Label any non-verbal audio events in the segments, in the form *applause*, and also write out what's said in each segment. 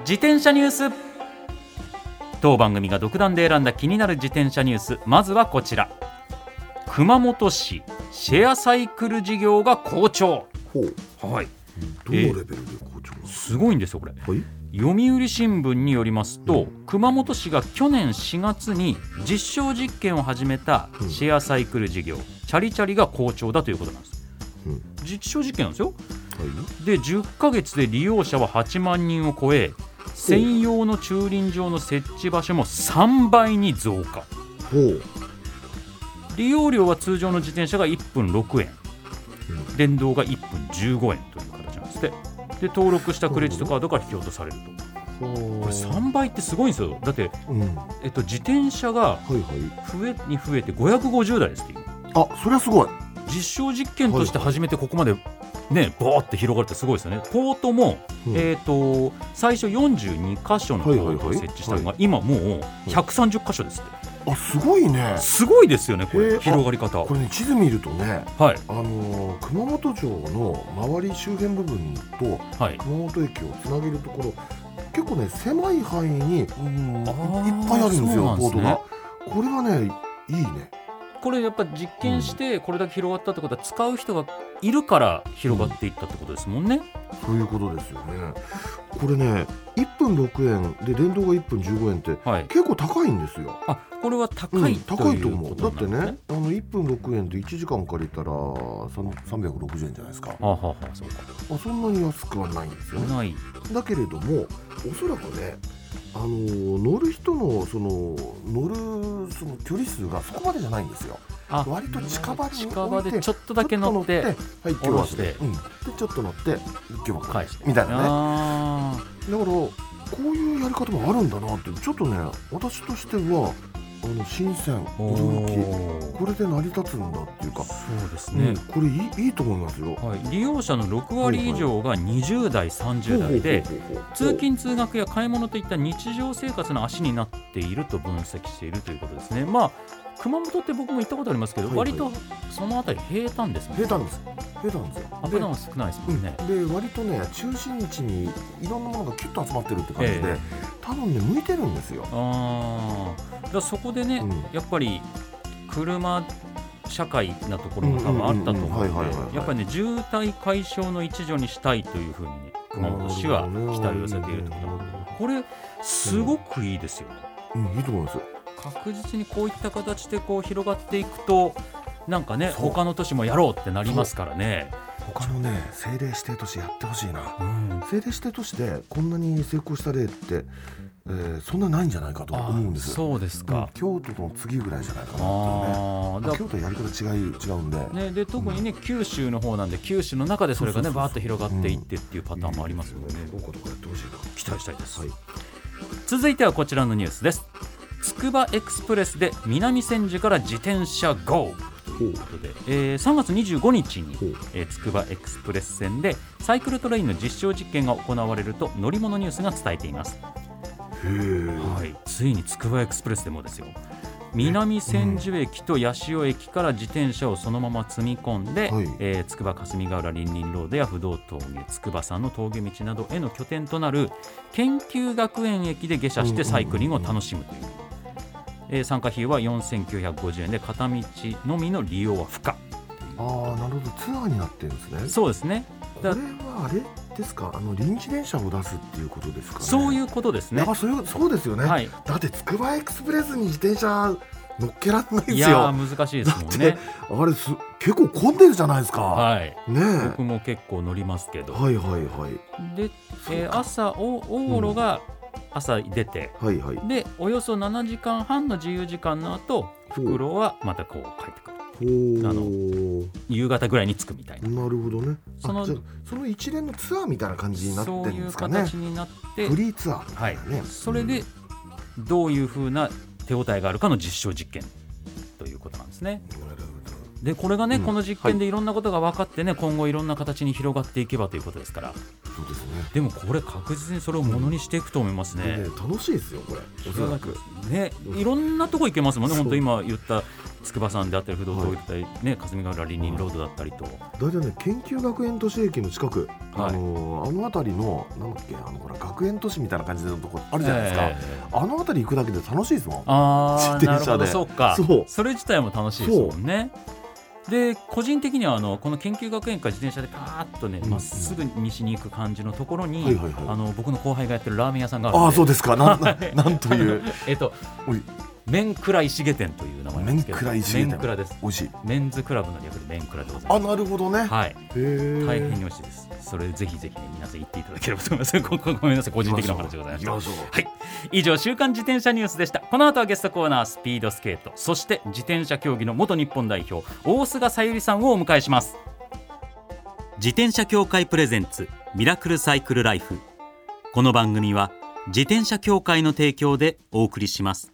自転車ニュース。当番組が独断で選んだ気になる自転車ニュース。まずはこちら。熊本市シェアサイクル事業が好調。はい。どのレベルで校長がすごいんですよこれ。はい。読売新聞によりますと、熊本市が去年4月に実証実験を始めたうん。シェアサイクル事業、チャリチャリが好調だということなんです。うん。実証実験なんですよ。はい。で10ヶ月で利用者は8万人を超え専用の駐輪場の設置場所も3倍に増加。利用料は通常の自転車が1分6円。うん。電動が1分15円という形なんですって。で登録したクレジットカードが引き落とされると。これ3倍ってすごいんですよ。だって、うん。はえっと、自転車がいはい。増えに増えて550台ですっていう。あそれはすごい。実証実験として初めてここまでねバーって広がるってすごいですよね。ポートも、うん。えっ、と最初42箇所のポートを設置したのが今もう130箇所ですって。あすごいね。すごいですよねこれ。広がり方。これね地図見るとねはい。あのー熊本城の周り周辺部分とはい。熊本駅をつなげるところ結構ね狭い範囲に、うん、いっぱいあるんですよポートが。これはねいいねこれやっぱ実験してこれだけ広がったってことは使う人がいるから広がっていったってことですもんね、そういうことですよね。これね1分6円で電動が1分15円ってはい。結構高いんですよ。あこれは高うんいと高いと思うだってねねあの1分6円で1時間借りたら3 360円じゃないですか。はあ、はあはあ、そうか。あそんなに安くはないんですよね。ない。だけれどもおそらくねあの乗る人のその乗るその距離数がそこまでじゃないんですよ。あ割と近場に近場でちょっとだけ乗ってはい今日はしてうん、でちょっと乗って今日は返して。みたいなね。あだからこういうやり方もあるんだなってちょっとね私としてはあの新鮮ー。驚き。これで成り立つんだっていうか、そうですね。うん、、これいいいいと思いますよ。はい、利用者の6割以上が20代、30代で通勤通学や買い物といった日常生活の足になっていると分析しているということですね。まあ熊本って僕も行ったことありますけど、はいはい割とそのあたり平坦ですね。平坦です平坦ですよ。アップダウン少ないですもんね。でで割とね中心地にいろんなものがキュッと集まってるって感じで、え多分ね向いてるんですよ。ああ、そこでね、うんやっぱり車社会なところも多分あったと思うので、やっぱりね渋滞解消の一助にしたいというふうにね熊本市は期待を寄せているところこれすごくいいですよね。うんいいと思います。確実にこういった形でこう広がっていくとなんかね他の都市もやろうってなりますからね。他のね政令指定都市やってほしいな。うん政令指定都市でこんなに成功した例って、えーそんなないんじゃないかと思うんですよ。そうですうんか。京都の次ぐらいじゃないかなっていうね。京都はやり方違い違うんで。ね、で特にね、九州の方なんで九州の中でそれがねそうそうそうバーッと広がっていってっていうパターンもありますよね、どこどこやってほしいな。期待したいです、はい。続いてはこちらのニュースですつくばエクスプレスで南千住から自転車 GO! ということで、えー3月25日にえーつくばエクスプレス線でサイクルトレインの実証実験が行われると乗り物ニュースが伝えています。はい、ついにつくばエクスプレスでもですよ。南千住駅と八潮駅から自転車をそのまま積み込んで、はい。えーつくば霞ヶ浦りんりんロードや不動峠つくば山の峠道などへの拠点となる研究学園駅で下車してサイクリングを楽しむという、えー参加費用は4950円で片道のみの利用は不可ああなるほどツアーになってるんですね。そうですねこれはあれですか？あの臨時電車を出すっていうことですかね？そういうことですねやっぱそういうそうですよね。はいだってつくばエクスプレスに自転車乗っけられないですよ。ー難しいですもんだねあれす結構混んでるじゃないですか。はいねえ。僕も結構乗りますけど、はいはいはいで、えー朝お往路が朝出て、はいはい。でおよそ7時間半の自由時間の後袋はまたこう帰ってくる。あの夕方ぐらいに着くみたいな。なるほどね。そのその一連のツアーみたいな感じになってるそういうんですかね。形になってフリーツアーみたはい。それでどういうふうな手応えがあるかの実証実験ということなんですね。うんなるほでこれがね、うん。この実験でい。ろんなことが分かってね、今後いろんな形に広がっていけばということですから。どそうですね。でもこれ確実にそれをものにしていくと思いますね。でね楽しいですよこれ。おそらく。ね、いろんなとこ行けますもんね、そう。本当今言った筑波山であったり、不動東だったり、ね、霞ヶ浦リニンロードだったりと、大体ね研究学園都市駅の近く、はい。あのーあの辺りのなんだっけあのほら学園都市みたいな感じのとこあるじゃないですか、ええあの辺り行くだけで楽しいですもん。ああ、自転車で。なるほど、そうか。そう。れ自体も楽しいですもんね。で個人的にはあのこの研究学園から自転車でパーッとねうん。ま、っすぐ西に行く感じのところに、あの僕の後輩がやってるラーメン屋さんがあるああそうですか。なんな *laughs* なんという。*laughs* えっとおい麺倉石毛店という名前なんですけど麺倉です。美味しい。メンズクラブの略で麺倉でございますあなるほどね、はい。大変に美味しいです。それぜひぜひね皆さん行っていただければと思います。*laughs* ごめんなさい。個人的なお話でございました。はい。以上週刊自転車ニュースでした。この後はゲストコーナースピードスケート。そして自転車競技の元日本代表大菅さゆりさんをお迎えします。自転車協会プレゼンツミラクルサイクルライフ。この番組は自転車協会の提供でお送りします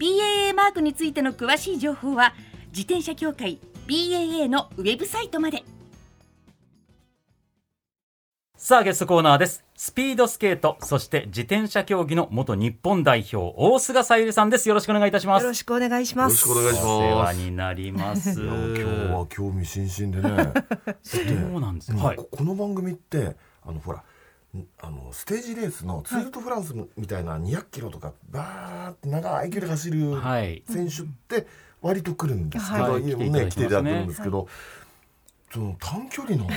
BAA マークについての詳しい情報は自転車協会 BAA のウェブサイトまで。さあゲストコーナーです。スピードスケートそして自転車競技の元日本代表大菅さゆりさんです。よろしくお願いいたします。よろしくお願いします。よろしくお願いしますお世話になります。今日は興味津々でね。*laughs* そうなんですねはい。ここの番組ってあのほらんあのステージレースのツール・ド・フランスみたいな200キロとかバーって長い距離走るはい。選手って割と来るんですけど、はい。い。や来ていただきますね。ね来ていただくんですけど、その短距離の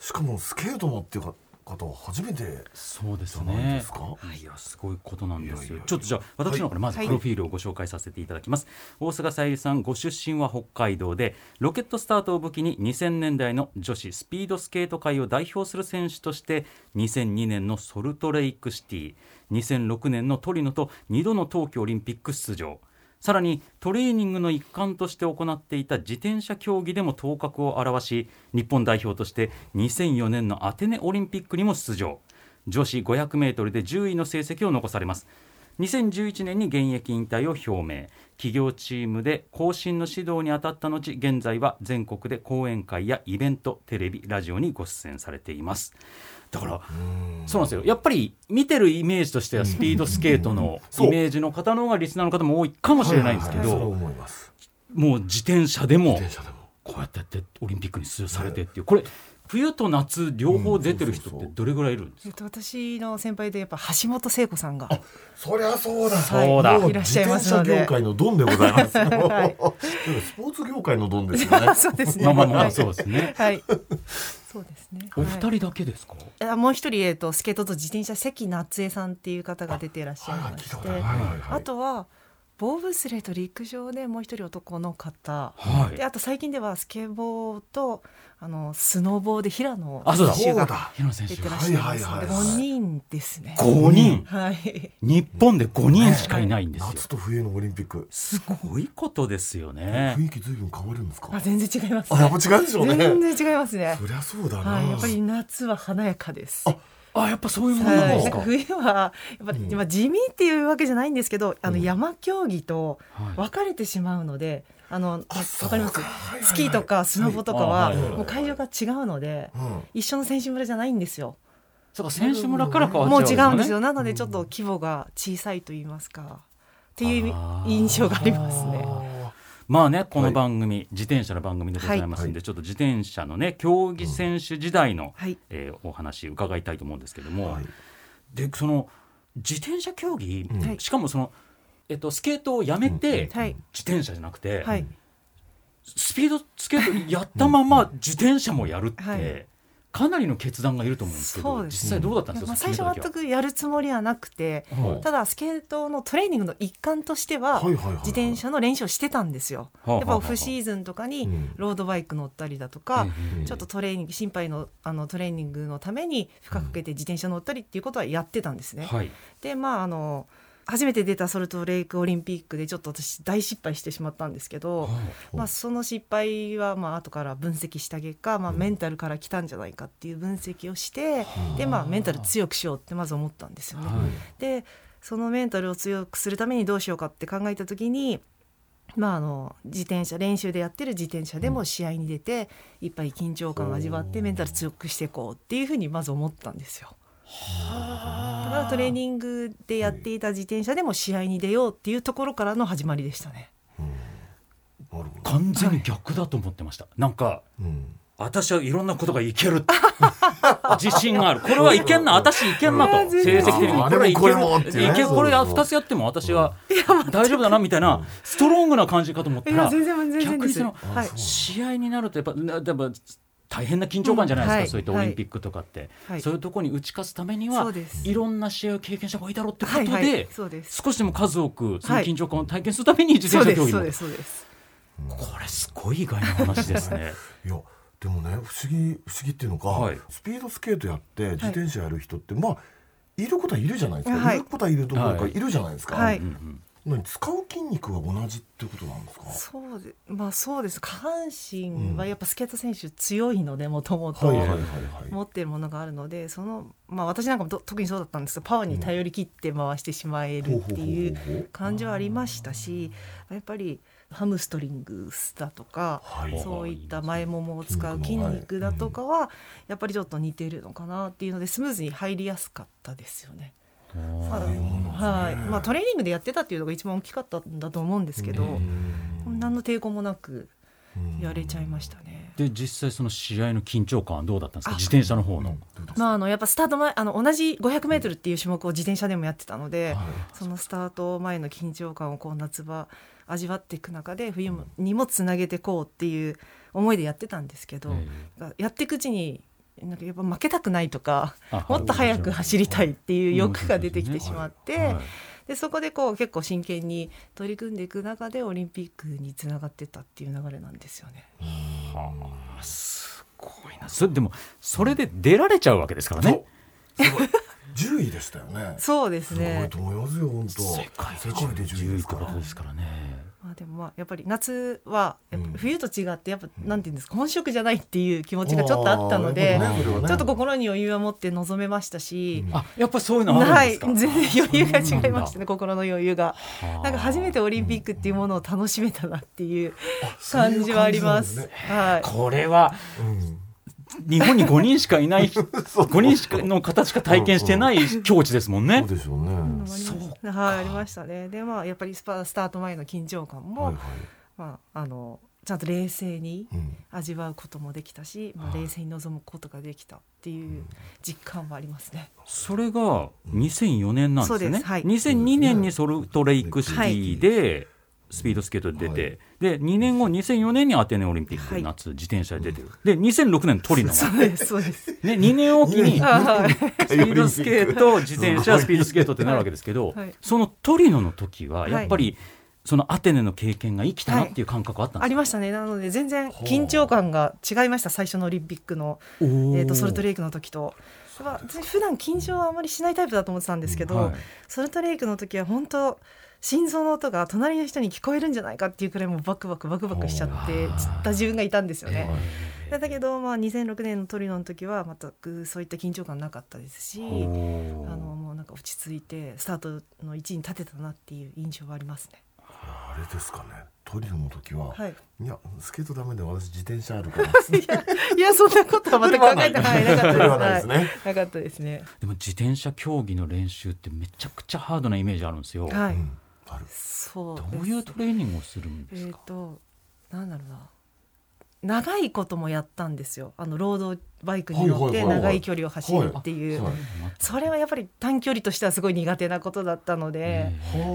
しかもスケートのっていうか方は初めてそうですね。ですか。いやすごいことなんですよ。ちょっとじゃあ私の方からまずはい。プロフィールをご紹介させていただきます、大菅さゆりさんご出身は北海道でロケットスタートを武器に2000年代の女子スピードスケート界を代表する選手として2002年のソルトレイクシティ2006年のトリノと2度の冬季オリンピック出場さらにトレーニングの一環として行っていた自転車競技でも頭角を現し日本代表として2004年のアテネオリンピックにも出場。女子 500m で10位の成績を残されます。2011年に現役引退を表明。企業チームで後進の指導に当たった後現在は全国で講演会やイベントテレビラジオにご出演されています。だからそうなんですよ。やっぱり見てるイメージとしてはスピードスケートのイメージの方の方がリスナーの方も多いかもしれないんですけど。もう自転車でも自転車でも。こうやってやってオリンピックに出場されてっていう。これ冬と夏両方出てる人ってどれぐらいいるんですか？えっと私の先輩でやっぱ橋本聖子さんがそりゃそうだ。そうだもいらっしゃいますので自転車業界のドンでございます。はいスポーツ業界のドンですよね。*laughs* そうですね。まあまあそうですねはい。そうですね。お二はい人だけですか？あもう一人えっとスケートと自転車関夏江さんっていう方が出ていらっしゃいはいはいましてある。はいはいはいあとはボーブスレーと陸上でもう一人男の方。はいであと最近ではスケボーとあのスノボーで平野あそうだ選手がだ。平野選手出てらっしゃいますのではいはいはいはい5人ですね。5人？はい。日本で5人しかいないんですよ夏と冬のオリンピック。すごいことですよね雰囲気ずいぶん変わるんですか？あ全然違います、あやっぱ違うでしょうね。全然違いますね。そりゃそうだな。はい、やっぱり夏は華やかです。ああやっぱそういうものなんはい、ですか、なんか冬はやっぱり、うん。まあ地味っていうわけじゃないんですけどあのうん山競技とはい。分かれてしまうので、あのわかります？はいはいはい。スキーとかスノボとかははい。はいもう会場が違うのでうん。一緒の選手村じゃないんですよ。そうか選手村から変わっちゃもう違うんですよ。なのでちょっと規模が小さいと言いますかっていう印象がありますね。まあねこの番組、自転車の番組でございますんで、はい。ちょっと自転車のね競技選手時代の、はい。えーお話伺いたいと思うんですけども、はい。でその自転車競技、しかもその、えっと、スケートをやめて、はい。自転車じゃなくて、はい。スピードスケートやったまま自転車もやるって、はいかなりの決断がいると思うんですけどそうです実際どうだったんですか、まあ最初全くやるつもりはなくてはい。ただスケートのトレーニングの一環としてははいはいはい自転車の練習をしてたんですよ。はあはあやっぱオフシーズンとかにうん。ロードバイク乗ったりだとか、うんちょっとトレーニング心肺のあのトレーニングのために負荷かけて自転車乗ったりっていうことはやってたんですね。はい。でまああの初めて出たソルトレイクオリンピックでちょっと私大失敗してしまったんですけど、まあ、その失敗はまあ後から分析した結果、まあ、メンタルから来たんじゃないかっていう分析をして、でまあメンタル強くしようってまず思ったんですよね。はい。でそのメンタルを強くするためにどうしようかって考えた時に、まあ、あの自転車練習でやってる自転車でも試合に出て、いっぱい緊張感を味わってメンタル強くしていこうっていうふうにまず思ったんですよ。だからトレーニングでやっていた自転車でも試合に出ようっていうところからの始まりでしたね。完全に逆だと思ってました、なんかうん。私はいろんなことがいける。*laughs* 自信がある。これはいけんな私いけんなと。成績的に。あこれこれこれそうそう2つやっても私は大丈夫だなみたいなストロングな感じかと思ったら。逆にそのはい。試合になるとやっぱなやっぱ大変な緊張感じゃないですか、うんはいそういったオリンピックとかって、はい。そういうところに打ち勝つためにはそうです。いろんな試合を経験した方がいいだろうってことで、はいはいそうです。少しでも数多くそのはい緊張感を体験するために自転車競技もですそうですそうです。これすごい意外な話ですね。い。*laughs* やでもね不思議不思議っていうのか、はい。スピードスケートやって自転車やる人って、まあいることはいるじゃないですか、はい。い、ることはいるところかはいいるじゃないですか、はい。うんうん何使う筋肉が同じってことなんですか？そうでまあそうです。下半身はやっぱスケート選手強いのでもともと持ってるものがあるのでそのまあ私なんかもと特にそうだったんです。けどパワーに頼り切って回してしまえるっていう感じはありましたしやっぱりハムストリングスだとか、はい。そういった前ももを使う筋肉だとかはやっぱりちょっと似てるのかなっていうのでスムーズに入りやすかったですよね。まあはい。まあ、トレーニングでやってたっていうのが一番大きかったんだと思うんですけど、何の抵抗もなくやれちゃいましたね。で実際その試合の緊張感はどうだったんですか？自転車の方の。まあ、あのやっぱスタート前あの同じ 500m っていう種目を自転車でもやってたので、はい。そのスタート前の緊張感をこう夏場味わっていく中で冬もにもつなげてこうっていう思いでやってたんですけど、やっていくうちになんかやっぱ負けたくないとかあ *laughs* もっと速く走りたいっていう欲が出てきてしまって、はい。でそこでこう結構真剣に取り組んでいく中でオリンピックにつながってったっていう流れなんですよね。すごいな。それでもそれで出られちゃうわけですからね。すごい。10位でしたよね。そうですすごい。ねと思いますよ本当。世界世界で10 10位って位ですからことですからね。まあでもまあやっぱり夏はやっぱうん冬と違ってやっぱなんていうんですか本職じゃないっていう気持ちがちょっとあったのでちょっと心に余裕を持って臨めましたし、あやっぱりそういうのあるんはいですか？全然余裕が違いましたね。ね心の余裕が。はあ。なんか初めてオリンピックっていうものを楽しめたなっていう感じはあります。はい。これはうん日本に5人しかいない *laughs* 5人しかの方しか体験してない境地ですもんね。そう。でしょうね、ありましたはいありましたね。でまあやっぱりスパスタート前の緊張感も、はいはい。まああのちゃんと冷静にうん。味わうこともできたし、まあ、冷静に臨むことができたっていう実感はありますね。それが2004年なんですよね。そうです。はい。2002年にソルトレイクシティでスピードスケートで出て、はい。で2年後2004年にアテネオリンピック、はい。夏自転車で出てる。で2006年トリノが、*laughs* そうですそうです。ね、2年おきにス *laughs* はい。ピードスケート自転車スピードスケートってなるわけですけど、はい。そのトリノの時はやっぱり、そのアテネの経験が生きたなっていう感覚あったんですありましたね。なので全然緊張感が違いました。最初のオリンピックのか、えっ、とソルトレイクの時と。普段緊張はあまりしないタイプだと思ってたんですけど、はい。ソルトレイクの時は本当心臓の音が隣の人に聞こえるんじゃないかっていうくらいもうバクバクバクバクしちゃってはあつった自分がいたんですよね。えだけど、まあ、2006年のトリノの時は全くそういった緊張感なかったですしおあーのもうなんか落ち着いてスタートの位置に立てたなっていう印象はありますね。あれですかね。トリノの時は、はい、いやスケートダメで私自転車あるから。*laughs* いやそんなことは全く考えてはいなかったですね、はい。なかったですね。でも自転車競技の練習ってめちゃくちゃハードなイメージあるんですよ、はい、うんある。そうどういうトレーニングをするんでえっ、すか、となんだろうな長いこともやったんですよ。あのロードバイクに乗って長い距離を走るっていう、はい。それはやっぱり短距離としてはすごい苦手なことだったので、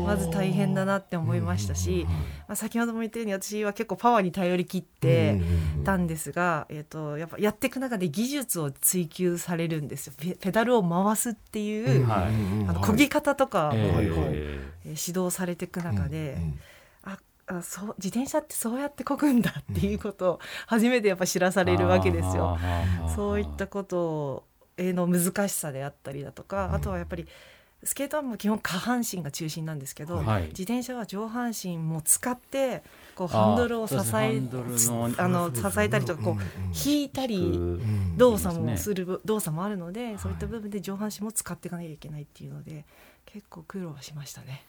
まず大変だなって思いましたし、まあ、先ほども言ったように私は結構パワーに頼り切ってたんですが、えー、とやっぱやっていく中で技術を追求されるんですよ。ペペダルを回すっていう、はい。あの漕ぎ方とかも指導されていく中で、ああそう自転車ってそうやって漕ぐんだっていうことを初めてやっぱ知らされるわけですよ。そういったことへの難しさであったりだとか、あとはやっぱりスケートはもう基本下半身が中心なんですけど、はい。自転車は上半身も使ってこうハンドルを支えあの支えたりとかこう引いたり動作もする動作もあるので、そういった部分で上半身も使っていかなきゃいけないっていうので結構苦労はしましたね。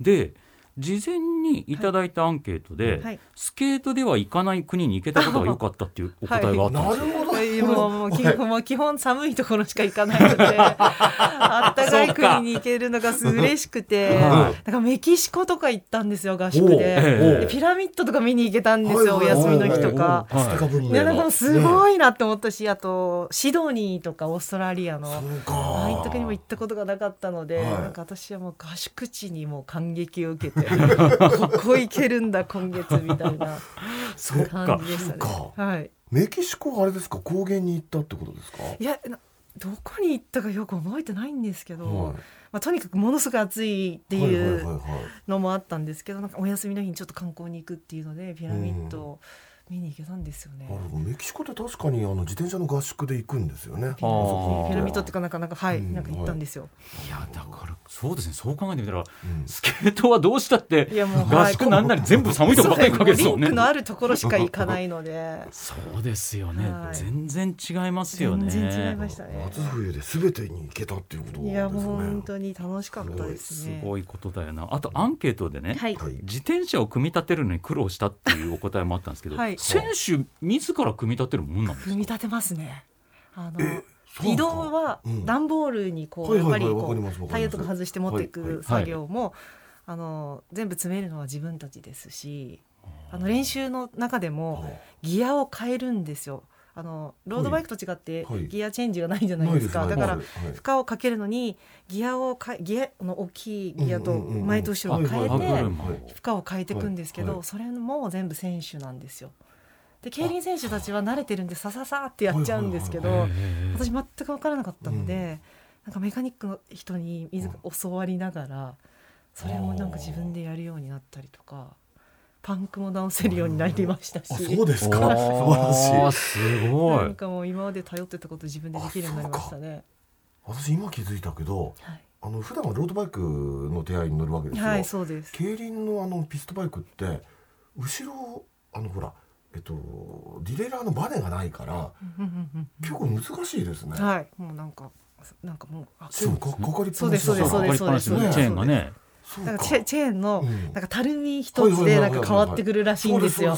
で事前にいただいたアンケートで、はい。スケートでは行かない国に行けたことが良かったっていうお答えがあったんですよ。なるほど。はいもうもう基本もう基本寒いところしか行かないので *laughs* あったかい国に行けるのがす嬉しくて、はいなんかメキシコとか行ったんですよ合宿で,、えピラミッドとか見に行けたんですよ、はいはいはい。お休みの日とか。すごい。い。なって思ったし、あとシドニーとかオーストラリアのああいった国も行ったことがなかったので、はい。なんか私はもう合宿地にもう感激を受けてここ行けるんだ今月みたいな感じでしたね。そうか。はい。メキシコはあれですか？高原に行ったってことですか？いやなどこに行ったかよく覚えてないんですけど、はい。まあ、とにかくものすごい暑いってはいうのもあったんですけどなんかお休みの日にちょっと観光に行くっていうのでピラミッドを見に行けたんですよね。なるほどメキシコって確かにあの自転車の合宿で行くんですよね。ピーピラミッドっていうかなんかなんかはい、うんなんか行ったんですよ。いやだからそうですねそう考えてみたらうんスケートはどうしたっていやもう合宿なんなり全部寒いとこばっかり行くわけですよねリンク。のあるところしか行かないのでそうですよね、はい全然違いますよね。全然違いましたね。夏冬で全てに行けたっていうことですね。いやもう本当に楽しかったですすね。ごいことだよな。あとアンケートでね、はい。はい。自転車を組み立てるのに苦労したっていうお答えもあったんですけど、はい選手自ら組み立てるもんなんですか？組み立てますね。あの移動はうん。段ボールにこう、やっぱりこうタイヤとか外して持っていく作業も、あの全部詰めるのは自分たちですしあの練習の中でもギアを変えるんですよ。あのロードバイクと違ってはい。ギアチェンジがないじゃないですか、だから負荷をかけるのにギアをかギアの大きいギアと前と後ろを変えてはい負荷を変えていくんですけど、それも全部選手なんですよ。で競輪選手たちは慣れてるんでさささってやっちゃうんですけど、私全く分からなかったので、うなんかメカニックの人に自ら教わりながらそれもなんか自分でやるようになったりとかパンクも直せるようになりましたしあそうですか。*laughs* 素晴らしい。すごないん。かもう今まで頼ってたこと自分でできるようになりましたね。私今気づいたけど、はいあの普段はロードバイクの手合いに乗るわけですよ。はい、そうです。競輪のあのピストバイクって後ろあのほらえっとディレイラーのバネがないからうん。うん。うん。結構難しいですね。はい、もうなんかなんかもうあそうかかかりっぱなしそうですそうです。かかりっぱなしのチェーンがね。なんかチェチェーンのうん。なんかたるみ一つでなんか変わってくるらしいんですよ。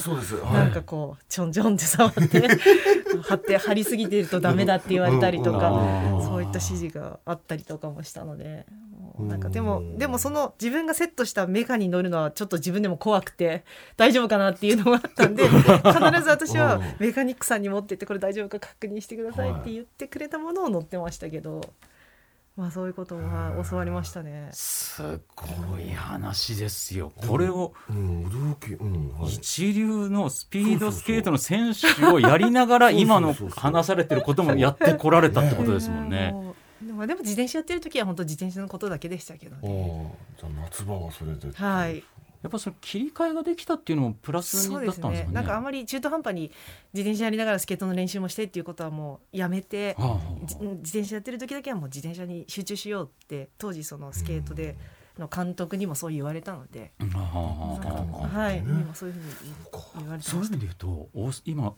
なんかこうちょんちょんって触って *laughs* 貼って貼りすぎてるとダメだって言われたりとか、うんそういった指示があったりとかもしたので、なんかうんでもでもその自分がセットしたメカに乗るのはちょっと自分でも怖くて大丈夫かなっていうのがあったんで必ず私はうんメカニックさんに持ってってこれ大丈夫か確認してくださいって言ってくれたものを乗ってましたけど、まあそういうことも教わりましたね。すごい話ですよ。これをうん驚きうんはい。一流のスピードスケートの選手をやりながら *laughs* 今の話されてることもやってこられたってことですもんね。でもでも自転車やってる時は本当自転車のことだけでしたけどあね。あじゃあ夏場はそれで。はい。やっぱその切り替えができたっていうのもプラスだったんですかね。ね。なんかあんまり中途半端に自転車やりながらスケートの練習もしてっていうことはもうやめてはあはあじ自転車やってる時だけはもう自転車に集中しようって当時そのスケートでの監督にもそう言われたので、うんはい、ねにもそういうふうに言われてそういう意味で言うと今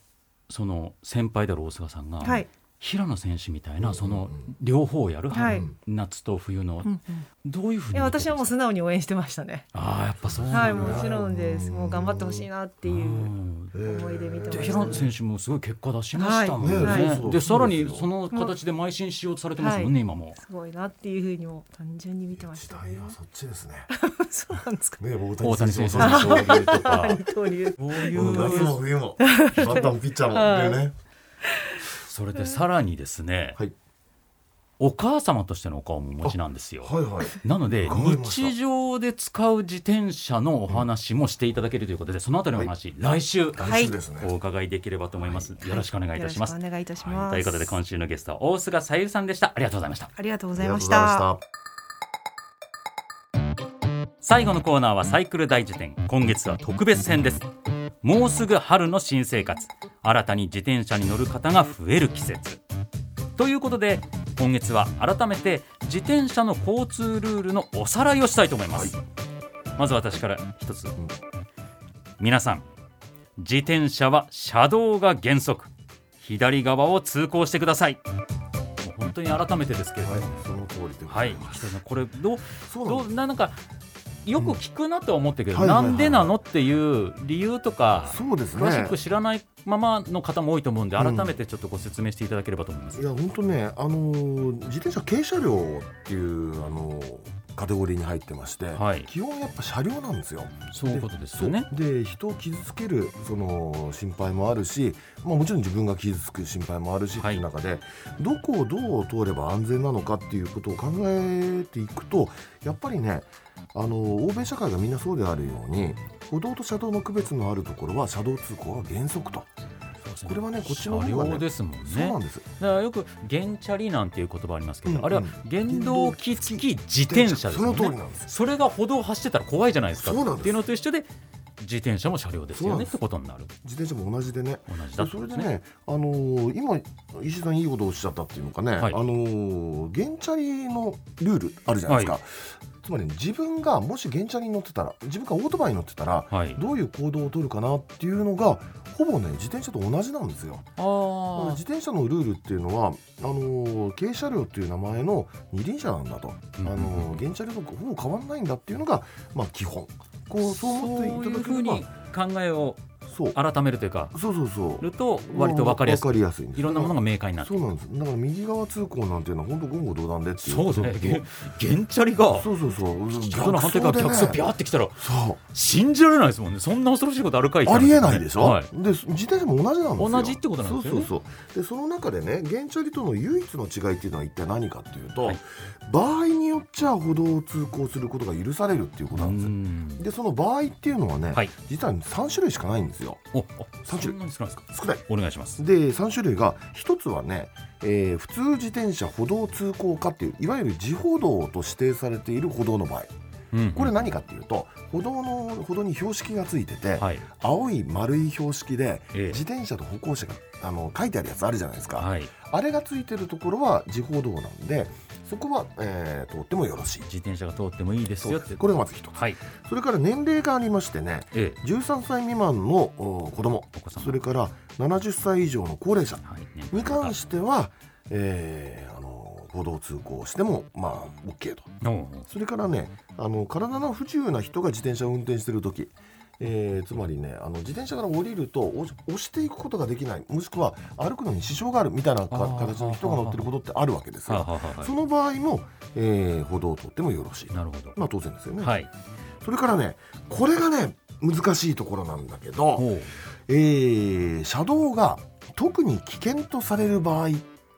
その先輩である大菅さんが、た。はい、平野選手みたいなうんその両方をやる、はい夏と冬の、うんうんどういうふうにいや私はもう素う直に応援してましたね。ああやっぱそうはい、なんだもちろんです。もう頑張ってほしいなっていううん思いで見てました、で平野選手もすごい結果出しましたもんね。でさらにその形で邁進しようとされてますもんね、今も。すごいなっていうふうにも単純に見てました、時代はそっちですね。*laughs* そうなんですか。ね、大谷選手の勝利とか、二刀流。こういもう夏うも冬も、バッターもピッチャーも、ね。それでさらにですね、はいお母様としてのお顔もお持ちなんですよ。はいはい。なので日常で使う自転車のお話もしていただけるということで、そのあたりのお話、来週来週ですね。お伺いできればと思います。よろしくお願いいたします。よろしくお願いいたします。はいということで今週のゲストは大菅さゆりさんでした。ありがとうございました。ありがとうございました。最後のコーナーはサイクル大辞典今月は特別編ですもうすぐ春の新生活。新たに自転車に乗る方が増える季節。ということで今月は改めて自転車の交通ルールのおさらいをしたいと思います、まず私から一つ、皆さん自転車は車道が原則。左側を通行してください。本当に改めてですけれども。はい、その通りでごはい、これどうどそうなんかよく聞くなとは思ってるけど、うんはいはいはいなんでなのっていう理由とかそうですね。詳しく知らないままの方も多いと思うんでうん改めてちょっとご説明していただければと思います。いや本当ね、あのー自転車軽車両っていうあのーカテゴリーに入ってまして、はい基本やっぱ車両なんですよ。そういうことですよね。で人を傷つけるその心配もあるし、まあ、もちろん自分が傷つく心配もあるしっていう中で、どこをどう通れば安全なのかっていうことを考えていくとやっぱりねあの欧米社会がみんなそうであるように歩道と車道の区別のあるところは車道通行が原則と。これはねこっちの車方がね両ですもんねそうなん。です。だからよく原チャリなんていう言葉ありますけど、うんあれは原動機付き自転車ですそのよね。通りなんです。それが歩道を走ってたら怖いじゃないですかそうなんですっていうのと一緒で自転車も車両ですよねってことになる。自転車も同じでね。同じだってそ。れでね、あのー今石井さんいいことをおっしゃったっていうのかね、はいあのー原チャリのルールあるじゃないですか、はつまり、自分がもし原チャリに乗ってたら自分がオートバイに乗ってたらはい。どういう行動を取るかなっていうのがほぼね自転車と同じなんですよ。自転車のルールっていうのはあのー軽車両っていう名前の二輪車なんだと、うんあのー原チャリとほぼ変わらないんだっていうのがまあ基本。こうそう思っていそういうただければ。ふうに考えを改めるというかそうそうそう。ると割と分かりやすい。わかりやすいんです。いろんなものが明快になってそうなんです。だから右側通行なんていうのは本当言語道断でっていう。そうねことげ原チャリが。そうそうそう。人の反対から逆走ピャャーってきたらそう。信じられないですもんね。そんな恐ろしいことあるかいありえないでしょ、はい。で自転車も同じなんですよ。同じってことなんですよね。そうそうそう。でその中でね原チャリとの唯一の違いっていうのは一体何かっていうと、はい。場合によっちゃ歩道を通行することが許されるっていうことなんですよ。ん。でその場合っていうのはね、はい。実は3種類しかないんですよおおそ三種んなに少ないですか？少ない。お願いします。で3種類が1つはね、えー普通自転車歩道通行化っていういわゆる自歩道と指定されている歩道の場合。うん。これ何かっていうと歩道の歩道に標識がついてて、はい。青い丸い標識でええ。自転車と歩行者があの書いてあるやつあるじゃないですか、はい。あれがついてるところは自歩道なんでそこは、えー通ってもよろしい。自転車が通ってもいいですよって。これがまず一つ。はい。それから年齢がありましてねええ。13歳未満のお子供。それから70歳以上の高齢者。に関しては、えーあの歩道通行してもまあ OK と。それからねあの体の不自由な人が自転車を運転してる時えーつまりねあの自転車から降りると押していくことができないもしくは歩くのに支障があるみたいな形の人が乗ってることってあるわけですよ。はあはあはあその場合も、えー歩道を通ってもよろしい。なるほどまあ当然ですよね。はいそれからねこれがね難しいところなんだけど、えー車道が特に危険とされる場合っ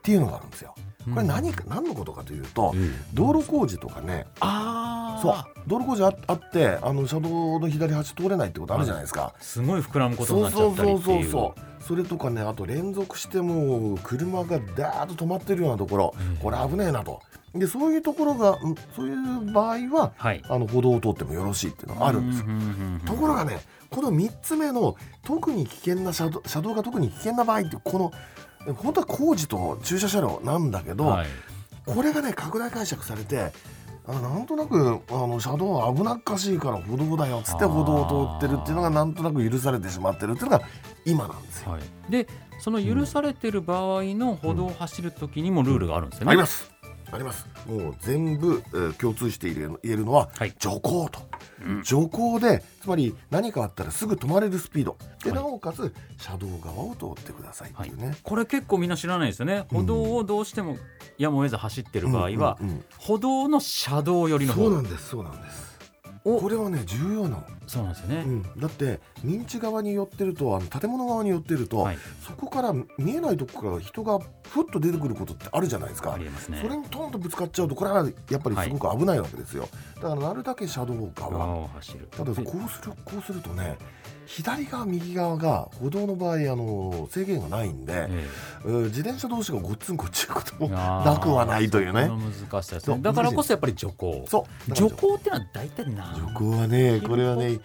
ていうのがあるんですよ。これ何か、何のことかというと、うん。道路工事とかねああそう道路工事ああってあの車道の左端通れないってことあるじゃないですか。すごい膨らむことになそうっちゃったりっていう。そうそうそうそう。それとかねあと連続してもう車がダーッと止まってるようなところ。うん。これ危ねえなと。でそういうところがうんそういう場合ははい。あの歩道を通ってもよろしいっていうのがあるんですよ。ところがねこの3つ目の特に危険な車道車道が特に危険な場合ってこの本当は工事と駐車車両なんだけど、はい。これがね拡大解釈されてあなんとなくあの車道危なっかしいから歩道だよっつって歩道を通ってるっていうのがなんとなく許されてしまってるっていうのが今なんですよ。はい、でその許されてる場合の歩道を走る時にもルールがあるんですよね。ありますあります。もう全部、えー共通して言える言えるのは、はい。徐行と、うん。徐行でつまり何かあったらすぐ止まれるスピード。で、はい。なおかつ車道側を通ってくださいっていうね、これ結構みんな知らないですよね。歩道をどうしてもやむを得ず走ってる場合は、うんうんうん。歩道の車道寄りの方。そうなんですそうなんです。お。これはね重要なの、そうなんですよね。うん、だって認知側に寄ってるとあの建物側に寄ってると、はい、そこから見えないとこから人がふっと出てくることってあるじゃないですか。ありえますね。そ。れにトンとぶつかっちゃうとこれはやっぱりすごく危ないわけですよ、だからなるだけ車道側側を走る。ただこうするこうするとね左側右側が歩道の場合あの制限がないんで、ええ。ー自転車同士がごっつんこっちゅうことえもなくはないというね。難しさですね。だからこそやっぱり徐行。そう。徐行ってのは大体何徐行はねこれはね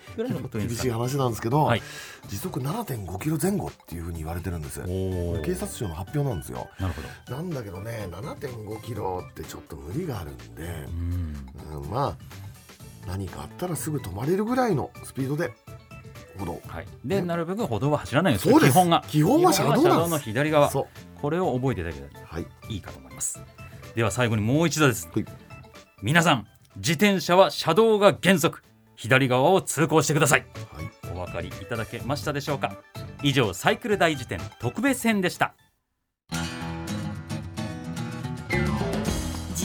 厳しい話なんですけど、はい。時速7.5キロ前後っていうふうに言われてるんです警察庁の発表なんですよなるほど。なんだけどね7.5キロってちょっと無理があるんで、うんうん、まあ何かあったらすぐ止まれるぐらいのスピードで歩道はい。で、なるべく歩道は走らないように基本が。基本は車道車道の左側。そうこれを覚えていただけたらはいいいかと思います。では最後にもう一度です。はい皆さん、自転車は車道が原則、左側を通行してください。はいお分かりいただけましたでしょうか。以上、サイクル大辞典特別編でした。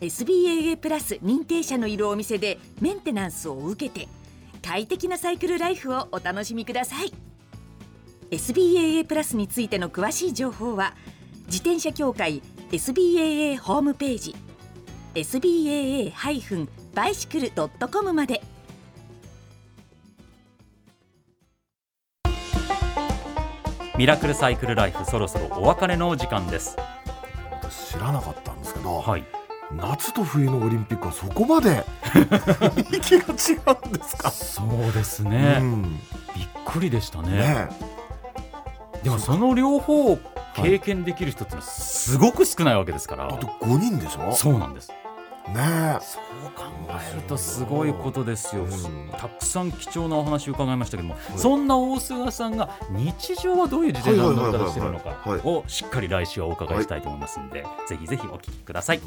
SBAA プラス認定者のいるお店でメンテナンスを受けて快適なサイクルライフをお楽しみください SBAA プラスについての詳しい情報は自転車協会 SBAA ホームページ SBAA-bicycle.com までミラクルサイクルライフそろそろお別れのお時間です。私知らなかったんですけど、はい。夏と冬のオリンピックはそこまで。息が違うんですか、そうですうね。ん、びっくりでしたね。ね。でもその両方を経験できる人ってのはすごく少ないわけですから。あと5人でしょ？そうなんです。ね。そう考えるとすごいことですよ、うん。たくさん貴重なお話を伺いましたけども、い。そんな大菅さんが日常はどういう自転車の乗り方をしているのかはいはいはいはいをしっかり来週はお伺いしたいと思いますので、ぜひぜひお聞きください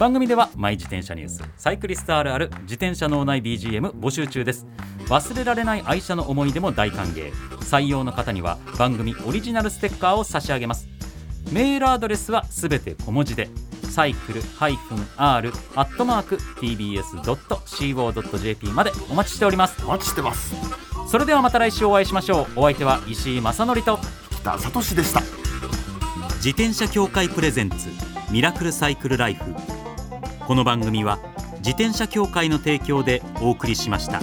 番組ではマイ自転車ニュースサイクリストあるある自転車脳内 BGM 募集中です。忘れられない愛車の思い出も大歓迎。採用の方には番組オリジナルステッカーを差し上げます。メールアドレスはすべて小文字でサイクル -r アットマーク tbs.co.jp までお待ちしております。お待ちしてます。それではまた来週お会いしましょう。お相手は石井正則と北里志でした。自転車協会プレゼンツミラクルサイクルライフこの番組は自転車協会の提供でお送りしました。